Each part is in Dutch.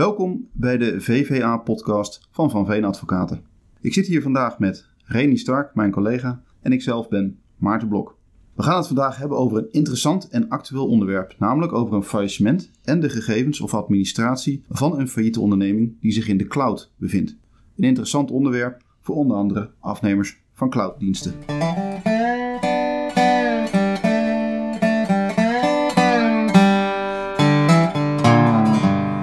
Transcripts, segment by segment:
Welkom bij de VVA-podcast van Van Veen Advocaten. Ik zit hier vandaag met Reni Stark, mijn collega, en ikzelf ben Maarten Blok. We gaan het vandaag hebben over een interessant en actueel onderwerp, namelijk over een faillissement en de gegevens of administratie van een failliete onderneming die zich in de cloud bevindt. Een interessant onderwerp voor onder andere afnemers van clouddiensten.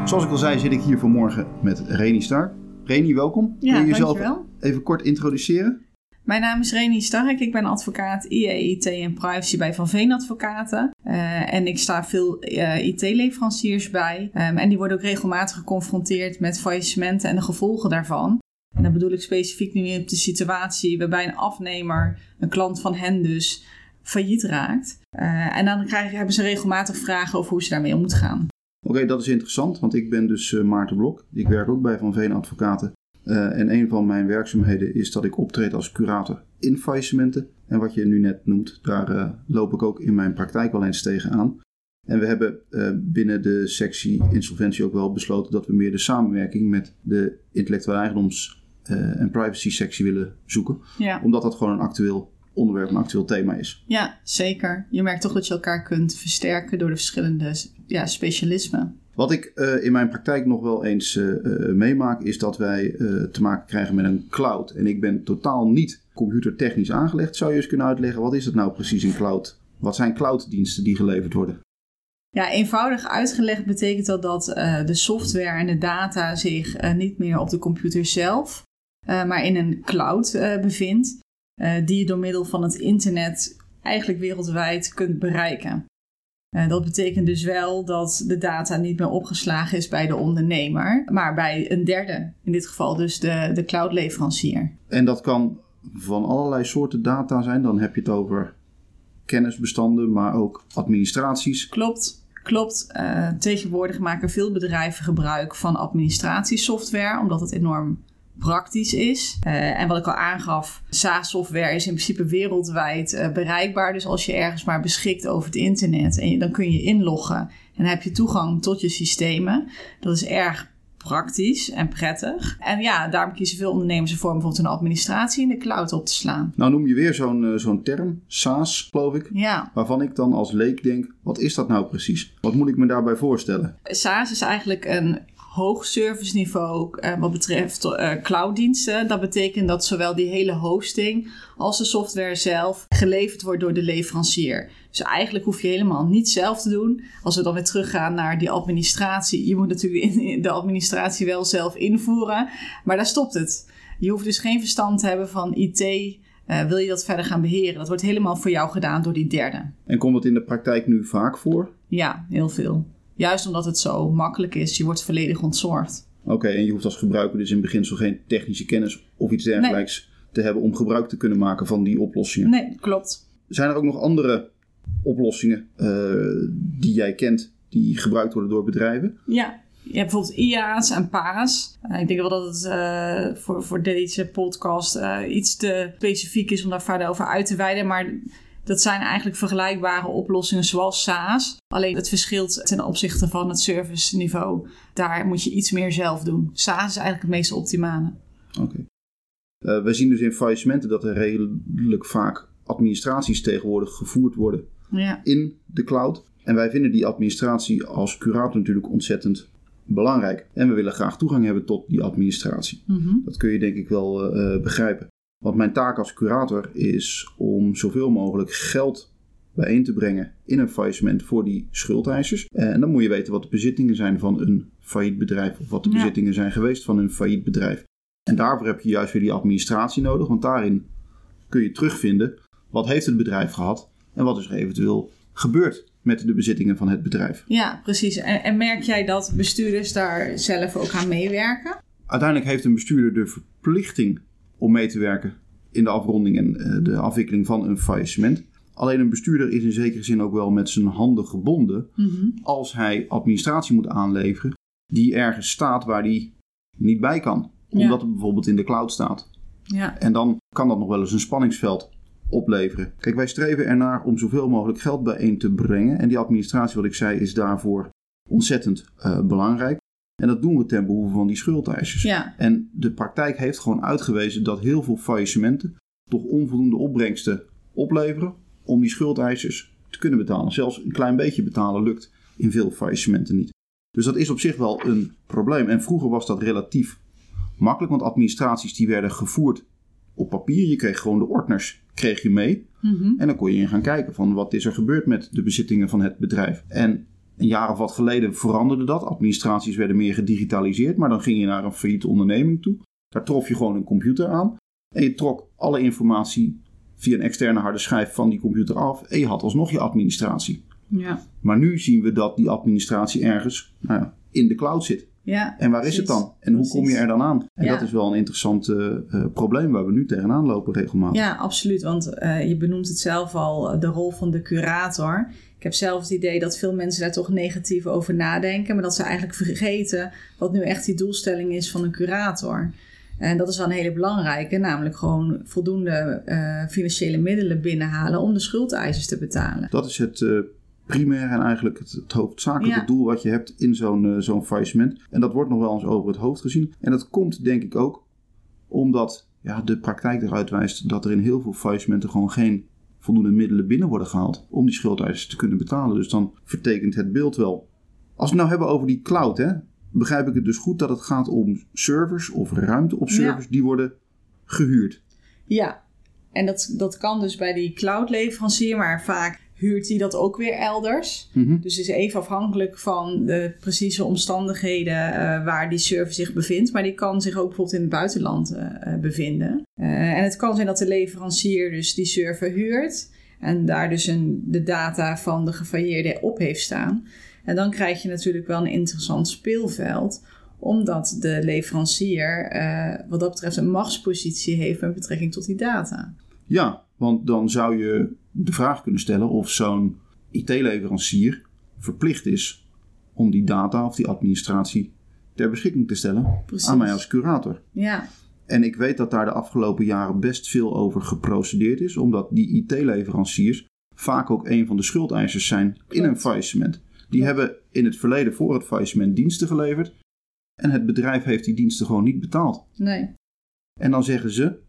Zoals ik al zei, zit ik hier vanmorgen met Reni Stark. Reni, welkom. Ja, Kun je jezelf dankjewel. even kort introduceren? Mijn naam is Reni Stark. Ik ben advocaat IE, IT en privacy bij Van Veen Advocaten. Eh, en ik sta veel eh, IT-leveranciers bij. Ehm, en die worden ook regelmatig geconfronteerd met faillissementen en de gevolgen daarvan. En dan bedoel ik specifiek nu op de situatie waarbij een afnemer, een klant van hen dus, failliet raakt. Eh, en dan krijgen, hebben ze regelmatig vragen over hoe ze daarmee om moeten gaan. Oké, dat is interessant, want ik ben dus eh, Maarten Blok. Ik werk ook bij Van Veen Advocaten. Eh, en een van mijn werkzaamheden is dat ik optreed als curator in faillissementen. En wat je nu net noemt, daar eh, loop ik ook in mijn praktijk wel eens tegenaan. En we hebben binnen de sectie insolventie ook wel besloten dat we meer de samenwerking met de intellectuele eigendoms- en privacy sectie willen zoeken. Ja. Omdat dat gewoon een actueel onderwerp, een actueel thema is. ja, zeker. Je merkt toch dat je elkaar kunt versterken door de verschillende ja, specialismen. Wat ik eh, in mijn praktijk nog wel eens eh, eh, meemaak, is dat wij te maken krijgen met een cloud. En ik ben totaal niet computertechnisch aangelegd. Zou je eens kunnen uitleggen, wat is het nou precies in cloud? Wat zijn clouddiensten die geleverd worden? Ja, eenvoudig uitgelegd betekent dat dat de software en de data zich niet meer op de computer zelf, maar in een cloud bevindt, eh, die je door middel van het internet eigenlijk wereldwijd kunt bereiken. Eh, dat betekent dus wel dat de data niet meer opgeslagen is bij de ondernemer, maar bij een derde, in dit geval dus de, de cloudleverancier. En dat kan van allerlei soorten data zijn. Dan heb je het over kennisbestanden, maar ook administraties. Klopt, klopt. Eh, tegenwoordig maken veel bedrijven gebruik van administratiesoftware, omdat het enorm praktisch is. Eh, en wat ik al aangaf, SaaS-software is in principe wereldwijd eh, bereikbaar. Dus als je ergens maar beschikt over het internet, en je, dan kun je inloggen en dan heb je toegang tot je systemen. Dat is erg praktisch en prettig. En ja, daarom kiezen veel ondernemers ervoor om bijvoorbeeld een administratie in de cloud op te slaan. Nou noem je weer zo'n eh, zo'n term, SaaS geloof ik. Ja, Waarvan ik dan als leek denk, wat is dat nou precies? Wat moet ik me daarbij voorstellen? SaaS is eigenlijk een hoog serviceniveau eh, wat betreft eh, clouddiensten. Dat betekent dat zowel die hele hosting als de software zelf geleverd wordt door de leverancier. Dus eigenlijk hoef je helemaal niet zelf te doen. Als we dan weer teruggaan naar die administratie. Je moet natuurlijk de administratie wel zelf invoeren, maar daar stopt het. Je hoeft dus geen verstand te hebben van IT. eh, wil je dat verder gaan beheren? Dat wordt helemaal voor jou gedaan door die derde. En komt het in de praktijk nu vaak voor? Ja, heel veel. Juist omdat het zo makkelijk is. Je wordt volledig ontzorgd. Oké, en je hoeft als gebruiker dus in beginsel geen technische kennis of iets dergelijks te hebben om gebruik te kunnen maken van die oplossingen. Nee, klopt. Zijn er ook nog andere oplossingen eh, die jij kent die gebruikt worden door bedrijven? Ja. Je hebt bijvoorbeeld IA's en PA's. Eh, ik denk wel dat het eh, voor, voor deze podcast iets te specifiek is om daar verder over uit te wijden. Maar dat zijn eigenlijk vergelijkbare oplossingen zoals SaaS. Alleen het verschilt ten opzichte van het serviceniveau. Daar moet je iets meer zelf doen. SaaS is eigenlijk het meest optimale. Oké. Eh, we zien dus in faillissementen dat er redelijk vaak administraties tegenwoordig gevoerd worden Ja, in de cloud. En wij vinden die administratie als curator natuurlijk ontzettend belangrijk. En we willen graag toegang hebben tot die administratie. Mhm. Dat kun je denk ik wel eh, begrijpen. Want mijn taak als curator is om zoveel mogelijk geld bijeen te brengen in een faillissement voor die schuldeisers. En dan moet je weten wat de bezittingen zijn van een failliet bedrijf of wat de Ja. bezittingen zijn geweest van een failliet bedrijf. En daarvoor heb je juist weer die administratie nodig, want daarin kun je terugvinden wat heeft het bedrijf gehad en wat is er eventueel gebeurd met de bezittingen van het bedrijf. ja precies. En, en merk jij dat bestuurders daar zelf ook aan meewerken? Uiteindelijk heeft een bestuurder de verplichting om mee te werken in de afronding en eh, de afwikkeling van een faillissement. Alleen een bestuurder is in zekere zin ook wel met zijn handen gebonden Mhm. als hij administratie moet aanleveren die ergens staat waar die niet bij kan. Ja. Omdat het bijvoorbeeld in de cloud staat. Ja, En dan kan dat nog wel eens een spanningsveld opleveren. Kijk, wij streven ernaar om zoveel mogelijk geld bijeen te brengen. En die administratie, wat ik zei, is daarvoor ontzettend eh, belangrijk. En dat doen we ten behoeve van die schuldeisers. Ja. En de praktijk heeft gewoon uitgewezen dat heel veel faillissementen toch onvoldoende opbrengsten opleveren om die schuldeisers te kunnen betalen. Zelfs een klein beetje betalen lukt in veel faillissementen niet. Dus dat is op zich wel een probleem. En vroeger was dat relatief makkelijk, want administraties die werden gevoerd op papier. Je kreeg gewoon de ordners kreeg je mee. Mhm. En dan kon je in gaan kijken van wat is er gebeurd met de bezittingen van het bedrijf. En een jaar of wat geleden veranderde dat. Administraties werden meer gedigitaliseerd, maar dan ging je naar een failliete onderneming toe. Daar trof je gewoon een computer aan. En je trok alle informatie via een externe harde schijf van die computer af. En je had alsnog je administratie. Ja. Maar nu zien we dat die administratie ergens nou ja, in de cloud zit. Ja. En waar is het dan? En hoe kom je er dan aan? En Ja. dat is wel een interessant eh, eh, probleem waar we nu tegenaan lopen regelmatig. Ja, absoluut. Want eh, je benoemt het zelf al, de rol van de curator. Ik heb zelf het idee dat veel mensen daar toch negatief over nadenken, maar dat ze eigenlijk vergeten wat nu echt die doelstelling is van een curator. En dat is wel een hele belangrijke, namelijk gewoon voldoende financiële middelen binnenhalen om de schuldeisers te betalen. Dat is het primair en eigenlijk het, het hoofdzakelijke Ja. doel wat je hebt in zo'n eh, zo'n faillissement. En dat wordt nog wel eens over het hoofd gezien. En dat komt denk ik ook omdat ja, de praktijk eruit wijst dat er in heel veel faillissementen gewoon geen voldoende middelen binnen worden gehaald om die schuldeisers te kunnen betalen. Dus dan vertekent het beeld wel. Als we het nou hebben over die cloud, hè, begrijp ik het dus goed dat het gaat om servers of ruimte op Ja. servers die worden gehuurd. Ja, en dat, dat kan dus bij die cloud-leverancier, maar vaak huurt hij dat ook weer elders. Mhm. Dus het is even afhankelijk van de precieze omstandigheden eh, waar die server zich bevindt. Maar die kan zich ook bijvoorbeeld in het buitenland eh, eh, bevinden. En het kan zijn dat de leverancier dus die server huurt. En daar dus een, de data van de gefailleerde op heeft staan. En dan krijg je natuurlijk wel een interessant speelveld. Omdat de leverancier wat dat betreft een machtspositie heeft met betrekking tot die data. Ja, want dan zou je de vraag kunnen stellen of zo'n IT-leverancier verplicht is om die data of die administratie ter beschikking te stellen Precies. aan mij als curator. Ja, En ik weet dat daar de afgelopen jaren best veel over geprocedeerd is, omdat die IT-leveranciers vaak ook een van de schuldeisers zijn in een faillissement. Die Klopt. hebben in het verleden voor het faillissement diensten geleverd en het bedrijf heeft die diensten gewoon niet betaald. nee. En dan zeggen ze,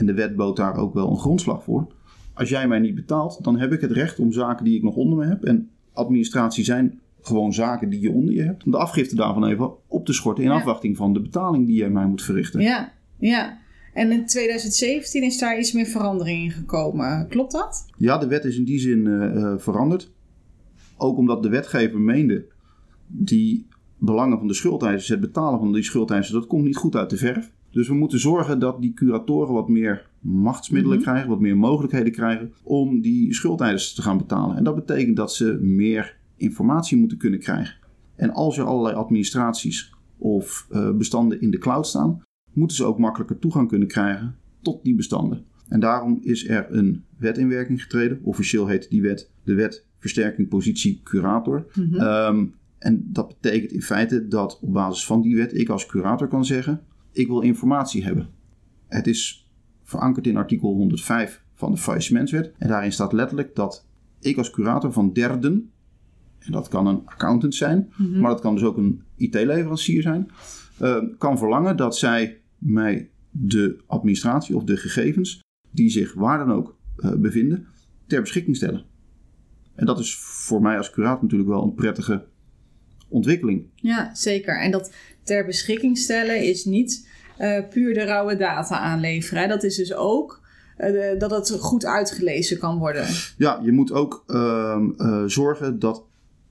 en de wet bood daar ook wel een grondslag voor. Als jij mij niet betaalt, dan heb ik het recht om zaken die ik nog onder me heb. En administratie zijn gewoon zaken die je onder je hebt. Om de afgifte daarvan even op te schorten in Ja. afwachting van de betaling die jij mij moet verrichten. Ja, ja. En in 2017 is daar iets meer verandering in gekomen. Klopt dat? Ja, de wet is in die zin eh, eh, veranderd. Ook omdat de wetgever meende die belangen van de schuldeisers, het betalen van die schuldeisers, dat komt niet goed uit de verf. Dus we moeten zorgen dat die curatoren wat meer machtsmiddelen Mhm. krijgen, wat meer mogelijkheden krijgen om die schuldeisers te gaan betalen. En dat betekent dat ze meer informatie moeten kunnen krijgen. En als er allerlei administraties of eh, bestanden in de cloud staan, moeten ze ook makkelijker toegang kunnen krijgen tot die bestanden. En daarom is er een wet in werking getreden. Officieel heet die wet de Wet Versterking Positie Curator. Mhm. Ehm, en dat betekent in feite dat op basis van die wet ik als curator kan zeggen: ik wil informatie hebben. Het is verankerd in artikel 105 van de faillissementswet. En daarin staat letterlijk dat ik als curator van derden, en dat kan een accountant zijn, Mhm. maar dat kan dus ook een IT-leverancier zijn, eh, kan verlangen dat zij mij de administratie of de gegevens die zich waar dan ook eh, bevinden, ter beschikking stellen. En dat is voor mij als curator natuurlijk wel een prettige ontwikkeling. Ja, zeker. En dat ter beschikking stellen is niet eh, puur de rauwe data aanleveren. hè. Dat is dus ook eh, dat het goed uitgelezen kan worden. Ja, je moet ook ehm, eh, zorgen dat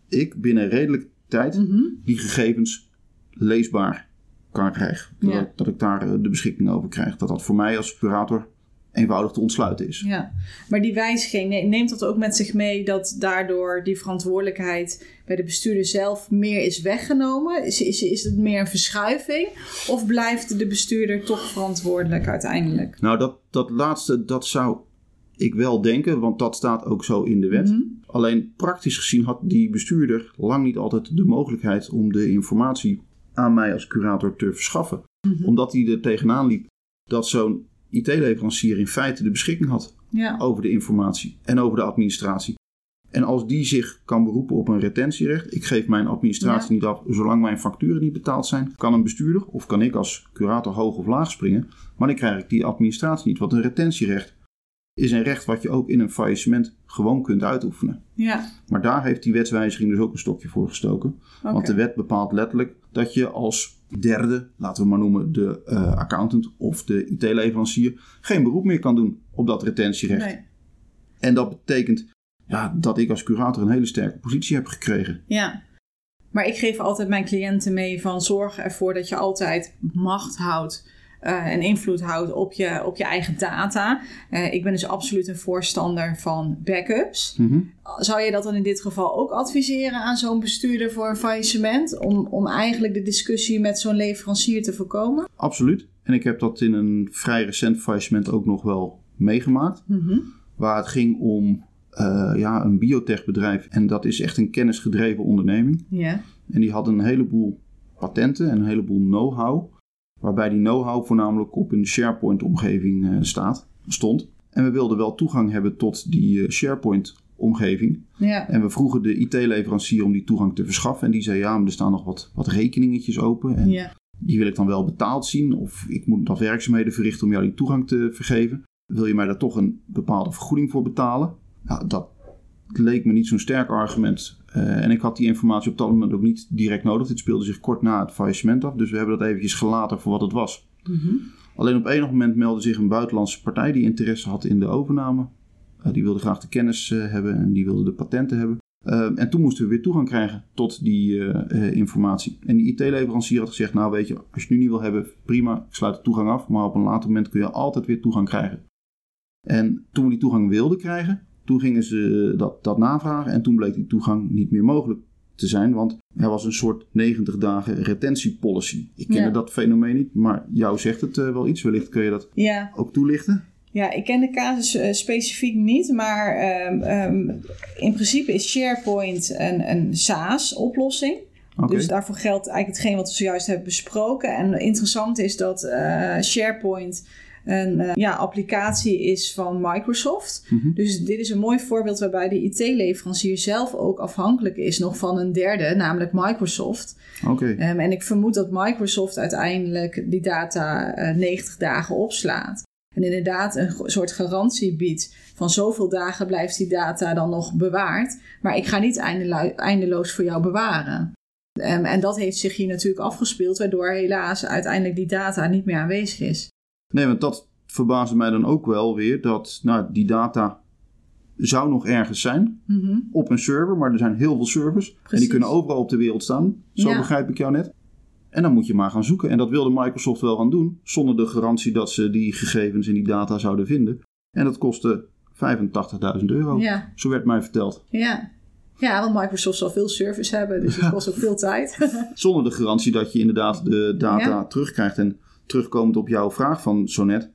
ik binnen redelijke tijd Mhm. die gegevens leesbaar kan krijgen. Dat, Ja. dat ik daar de beschikking over krijg. Dat dat voor mij als curator eenvoudig te ontsluiten is. Ja, maar die wijziging ne- neemt dat ook met zich mee dat daardoor die verantwoordelijkheid bij de bestuurder zelf meer is weggenomen? Is, is, is het meer een verschuiving? Of blijft de bestuurder toch verantwoordelijk uiteindelijk? Nou, dat, dat laatste, dat zou ik wel denken, want dat staat ook zo in de wet. Mhm. Alleen praktisch gezien had die bestuurder lang niet altijd de mogelijkheid om de informatie aan mij als curator te verschaffen. Mhm. Omdat hij er tegenaan liep dat zo'n IT-leverancier in feite de beschikking had Ja, over de informatie en over de administratie. En als die zich kan beroepen op een retentierecht, ik geef mijn administratie Ja. niet af zolang mijn facturen niet betaald zijn, kan een bestuurder of kan ik als curator hoog of laag springen, maar dan krijg ik die administratie niet. Want een retentierecht is een recht wat je ook in een faillissement gewoon kunt uitoefenen. Ja, Maar daar heeft die wetswijziging dus ook een stokje voor gestoken. Want de wet bepaalt letterlijk dat je als derde, laten we maar noemen de eh, accountant of de IT-leverancier, geen beroep meer kan doen op dat retentierecht. Nee. En dat betekent ja, dat ik als curator een hele sterke positie heb gekregen. Ja. Maar ik geef altijd mijn cliënten mee van zorg ervoor dat je altijd macht houdt eh, en invloed houdt op je, op je eigen data. Eh, ik ben dus absoluut een voorstander van backups. Mhm. Zou je dat dan in dit geval ook adviseren aan zo'n bestuurder voor een faillissement? Om, om eigenlijk de discussie met zo'n leverancier te voorkomen? Absoluut. En ik heb dat in een vrij recent faillissement ook nog wel meegemaakt. Mhm. Waar het ging om eh, ja, een biotechbedrijf. En dat is echt een kennisgedreven onderneming. Ja. En die hadden een heleboel patenten en een heleboel know-how. Waarbij die know-how voornamelijk op een SharePoint-omgeving eh, staat, stond. En we wilden wel toegang hebben tot die eh, SharePoint-omgeving. Ja. En we vroegen de IT-leverancier om die toegang te verschaffen. En die zei ja, maar er staan nog wat, wat rekeningetjes open. En Ja. die wil ik dan wel betaald zien. Of ik moet dat werkzaamheden verrichten om jou die toegang te vergeven. Wil je mij daar toch een bepaalde vergoeding voor betalen? Nou, dat leek me niet zo'n sterk argument. Eh, en ik had die informatie op dat moment ook niet direct nodig. Dit speelde zich kort na het faillissement af. Dus we hebben dat eventjes gelaten voor wat het was. Mhm. Alleen op enig moment meldde zich een buitenlandse partij die interesse had in de overname. Eh, die wilde graag de kennis eh, hebben en die wilde de patenten hebben. En toen moesten we weer toegang krijgen tot die informatie. En die IT-leverancier had gezegd: Nou, weet je, als je het nu niet wil hebben, prima, ik sluit de toegang af. Maar op een later moment kun je altijd weer toegang krijgen. En toen we die toegang wilden krijgen, toen gingen ze dat, dat navragen. En toen bleek die toegang niet meer mogelijk te zijn, want er was een soort 90 dagen retentiepolicy. Ik kende Ja. dat fenomeen niet, maar jou zegt het eh, wel iets. Wellicht kun je dat ja. ook toelichten. Ja, ik ken de casus eh, specifiek niet, maar ehm, ehm, in principe is SharePoint een, een SaaS-oplossing. Dus daarvoor geldt eigenlijk hetgeen wat we zojuist hebben besproken. En interessant is dat eh, SharePoint een eh, ja, applicatie is van Microsoft. Mhm. Dus dit is een mooi voorbeeld waarbij de IT-leverancier zelf ook afhankelijk is nog van een derde, namelijk Microsoft. Oké. Ehm, en ik vermoed dat Microsoft uiteindelijk die data eh, 90 dagen opslaat. En inderdaad een soort garantie biedt van zoveel dagen blijft die data dan nog bewaard. Maar ik ga niet eindeloos voor jou bewaren. Ehm, en dat heeft zich hier natuurlijk afgespeeld, waardoor helaas uiteindelijk die data niet meer aanwezig is. Nee, want dat verbaasde mij dan ook wel weer dat nou, die data zou nog ergens zijn Mhm. op een server, maar er zijn heel veel servers en die kunnen overal op de wereld staan. Zo Ja. begrijp ik jou net. En dan moet je maar gaan zoeken. En dat wilde Microsoft wel gaan doen, zonder de garantie dat ze die gegevens en die data zouden vinden. En dat kostte 85.000 euro. Ja, Zo werd mij verteld. ja. Ja, want Microsoft zal veel service hebben, dus het kost ook veel tijd. Zonder de garantie dat je inderdaad de data Ja. terugkrijgt. En terugkomend op jouw vraag van zo net.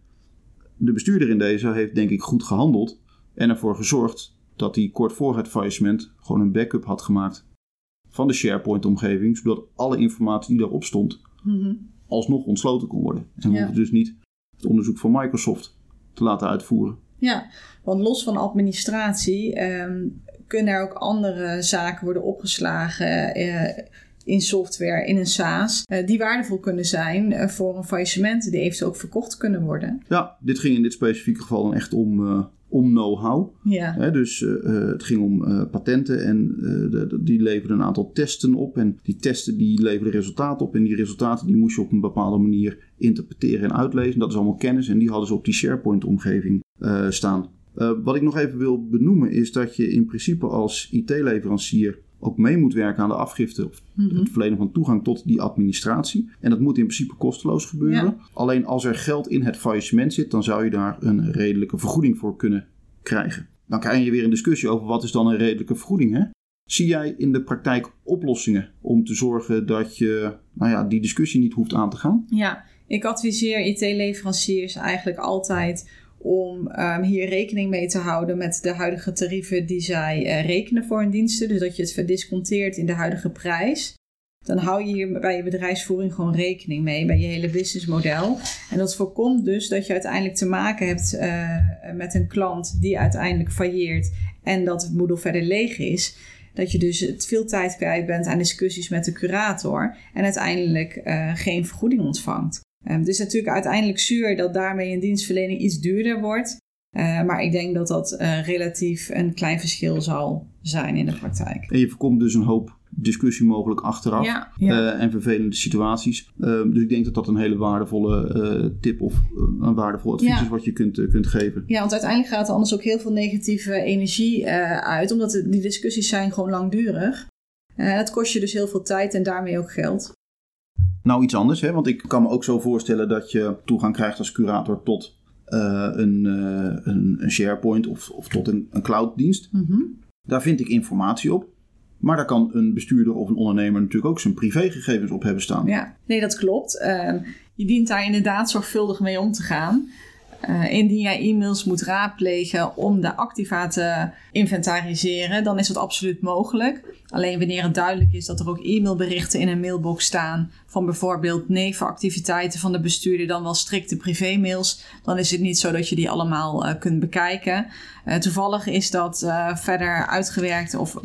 De bestuurder in deze heeft denk ik goed gehandeld. En ervoor gezorgd dat hij kort voor het faillissement gewoon een backup had gemaakt. Van de SharePoint-omgeving. Zodat alle informatie die daarop stond Mhm. alsnog ontsloten kon worden. En we Ja. hoefden dus niet het onderzoek van Microsoft te laten uitvoeren. Ja, want los van administratie ehm, kunnen er ook andere zaken worden opgeslagen eh, in software, in een SaaS, eh, die waardevol kunnen zijn eh, voor een faillissement, die eventueel ook verkocht kunnen worden. Ja, dit ging in dit specifieke geval dan echt om, eh, om know-how. Ja, Hè, dus het ging om patenten en de- die leverden een aantal testen op. En die testen die leverden resultaten op. En die resultaten die moest je op een bepaalde manier interpreteren en uitlezen. Dat is allemaal kennis en die hadden ze op die SharePoint-omgeving staan. Wat ik nog even wil benoemen is dat je in principe als IT-leverancier ook mee moet werken aan de afgifte of Mhm. het verlenen van toegang tot die administratie. En dat moet in principe kosteloos gebeuren. Ja. Alleen als er geld in het faillissement zit, dan zou je daar een redelijke vergoeding voor kunnen krijgen. Dan krijg je weer een discussie over wat is dan een redelijke vergoeding. Hè? Zie jij in de praktijk oplossingen om te zorgen dat je nou ja, die discussie niet hoeft aan te gaan? ja. ik adviseer IT-leveranciers eigenlijk altijd om ehm, hier rekening mee te houden met de huidige tarieven die zij eh, rekenen voor hun diensten. Dus dat je het verdisconteert in de huidige prijs. dan hou je hier bij je bedrijfsvoering gewoon rekening mee, bij je hele businessmodel. En dat voorkomt dus dat je uiteindelijk te maken hebt uh, met een klant die uiteindelijk failleert en dat het moedel verder leeg is. Dat je dus veel tijd kwijt bent aan discussies met de curator en uiteindelijk uh, geen vergoeding ontvangt. Um, het is natuurlijk uiteindelijk zuur dat daarmee een dienstverlening iets duurder wordt. Uh, maar ik denk dat dat uh, relatief een klein verschil zal zijn in de praktijk. En je voorkomt dus een hoop discussie mogelijk achteraf ja, ja. Uh, en vervelende situaties. dus ik denk dat dat een hele waardevolle tip of een waardevol advies ja. is wat je kunt, kunt geven. Ja, want uiteindelijk gaat er anders ook heel veel negatieve energie uit, omdat de, die discussies zijn gewoon langdurig. het kost je dus heel veel tijd en daarmee ook geld. Nou, iets anders, hè? want ik kan me ook zo voorstellen dat je toegang krijgt als curator tot uh, een, uh, een, een, SharePoint of, of tot een, een clouddienst. Mm -hmm. Daar vind ik informatie op. Maar daar kan een bestuurder of een ondernemer natuurlijk ook zijn privégegevens op hebben staan. Ja, nee, dat klopt. Uh, je dient daar inderdaad zorgvuldig mee om te gaan. Uh, indien jij e-mails moet raadplegen om de activa te inventariseren, dan is dat absoluut mogelijk. Alleen wanneer het duidelijk is dat er ook e-mailberichten in een mailbox staan van bijvoorbeeld nevenactiviteiten van de bestuurder, dan wel strikte privémails, dan is het niet zo dat je die allemaal uh, kunt bekijken. Uh, toevallig is dat uh, verder uitgewerkt of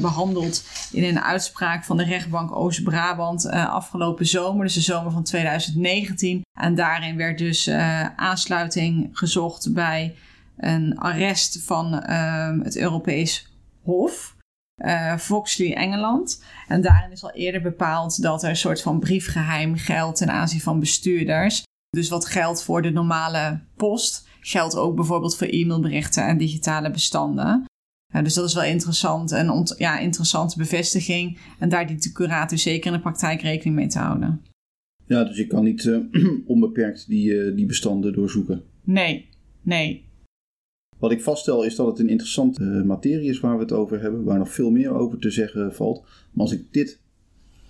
behandeld in een uitspraak van de rechtbank Oost-Brabant afgelopen zomer, dus de zomer van 2019. En daarin werd dus aansluiting gezocht bij een arrest van het Europees Hof uh, Foxley Engeland. En daarin is al eerder bepaald dat er een soort van briefgeheim geldt ten aanzien van bestuurders. Dus wat geldt voor de normale post, geldt ook bijvoorbeeld voor e-mailberichten en digitale bestanden. Uh, dus dat is wel interessant, een ont ja, interessante bevestiging. En daar dient de curator zeker in de praktijk rekening mee te houden. Ja, dus je kan niet uh, onbeperkt die, die bestanden doorzoeken. Nee, nee. Wat ik vaststel is dat het een interessante uh, materie is waar we het over hebben, waar nog veel meer over te zeggen valt. Maar als ik dit,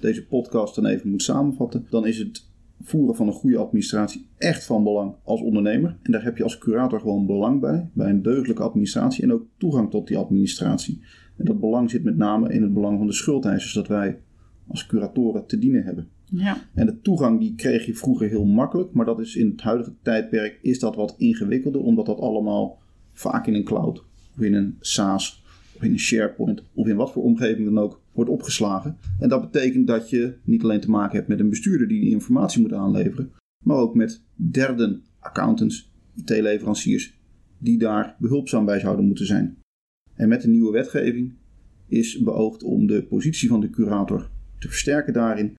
deze podcast dan even moet samenvatten, dan is het voeren van een goede administratie echt van belang als ondernemer. En daar heb je als curator gewoon belang bij, bij een deugdelijke administratie en ook toegang tot die administratie. En dat belang zit met name in het belang van de schuldeisers dat wij als curatoren te dienen hebben. Ja. En de toegang die kreeg je vroeger heel makkelijk, maar dat is in het huidige tijdperk is dat wat ingewikkelder, omdat dat allemaal vaak in een cloud of in een SaaS of in een SharePoint of in wat voor omgeving dan ook wordt opgeslagen. En dat betekent dat je niet alleen te maken hebt met een bestuurder die die informatie moet aanleveren, maar ook met derden, accountants, IT-leveranciers die daar behulpzaam bij zouden moeten zijn. En met de nieuwe wetgeving is beoogd om de positie van de curator te versterken daarin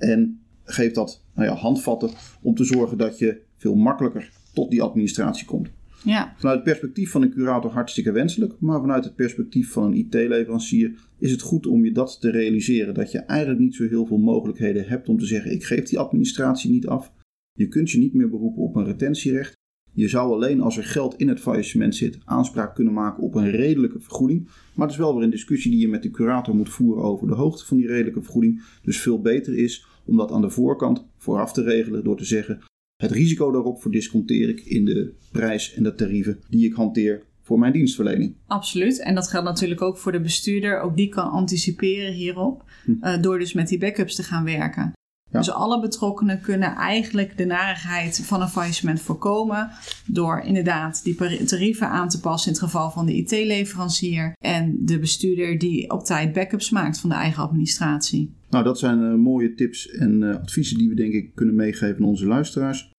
en geeft dat nou ja, handvatten om te zorgen dat je veel makkelijker tot die administratie komt. Ja. Vanuit het perspectief van een curator hartstikke wenselijk, maar vanuit het perspectief van een IT-leverancier is het goed om je dat te realiseren. Dat je eigenlijk niet zo heel veel mogelijkheden hebt om te zeggen: ik geef die administratie niet af. Je kunt je niet meer beroepen op een retentierecht. Je zou alleen als er geld in het faillissement zit aanspraak kunnen maken op een redelijke vergoeding. Maar het is wel weer een discussie die je met de curator moet voeren over de hoogte van die redelijke vergoeding. Dus veel beter is om dat aan de voorkant vooraf te regelen door te zeggen: het risico daarop verdisconteer ik in de prijs en de tarieven die ik hanteer voor mijn dienstverlening. Absoluut. En dat geldt natuurlijk ook voor de bestuurder. Ook die kan anticiperen hierop. Hm. Uh, door dus met die backups te gaan werken. Ja. Dus alle betrokkenen kunnen eigenlijk de narigheid van een faillissement voorkomen. Door inderdaad die tarieven aan te passen in het geval van de IT-leverancier. En de bestuurder die op tijd backups maakt van de eigen administratie. Nou, dat zijn uh, mooie tips en uh, adviezen die we denk ik kunnen meegeven aan onze luisteraars.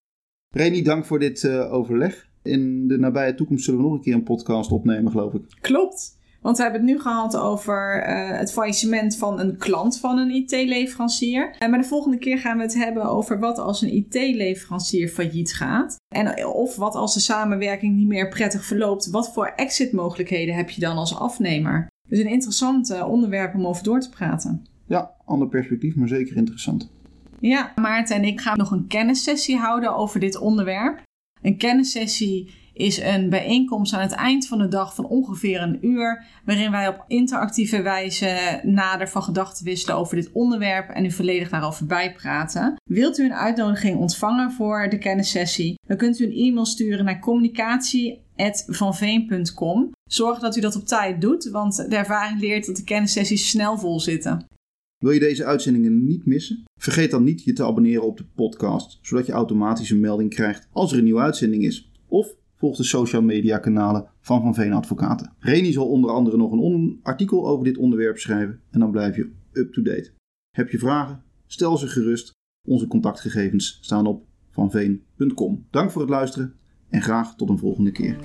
Reni, dank voor dit uh, overleg. In de nabije toekomst zullen we nog een keer een podcast opnemen, geloof ik. Klopt. Want we hebben het nu gehad over het faillissement van een klant van een IT-leverancier. En maar de volgende keer gaan we het hebben over wat als een IT-leverancier failliet gaat. En of wat als de samenwerking niet meer prettig verloopt. Wat voor exit-mogelijkheden heb je dan als afnemer? Dus een interessant onderwerp om over door te praten. Ja, ander perspectief, maar zeker interessant. Ja, Maarten en ik gaan nog een kennissessie houden over dit onderwerp. Een kennissessie is een bijeenkomst aan het eind van de dag van ongeveer een uur, waarin wij op interactieve wijze nader van gedachten wisselen over dit onderwerp en u volledig daarover bijpraten. Wilt u een uitnodiging ontvangen voor de kennissessie? Dan kunt u een e-mail sturen naar communicatie.vanveen.com. Zorg dat u dat op tijd doet, want de ervaring leert dat de kennissessies snel vol zitten. Wil je deze uitzendingen niet missen? Vergeet dan niet je te abonneren op de podcast, zodat je automatisch een melding krijgt als er een nieuwe uitzending is. Of volg de social media kanalen van Van Veen Advocaten. Reni zal onder andere nog een artikel over dit onderwerp schrijven en dan blijf je up-to-date. Heb je vragen? Stel ze gerust. Onze contactgegevens staan op vanveen.com. Dank voor het luisteren en graag tot een volgende keer.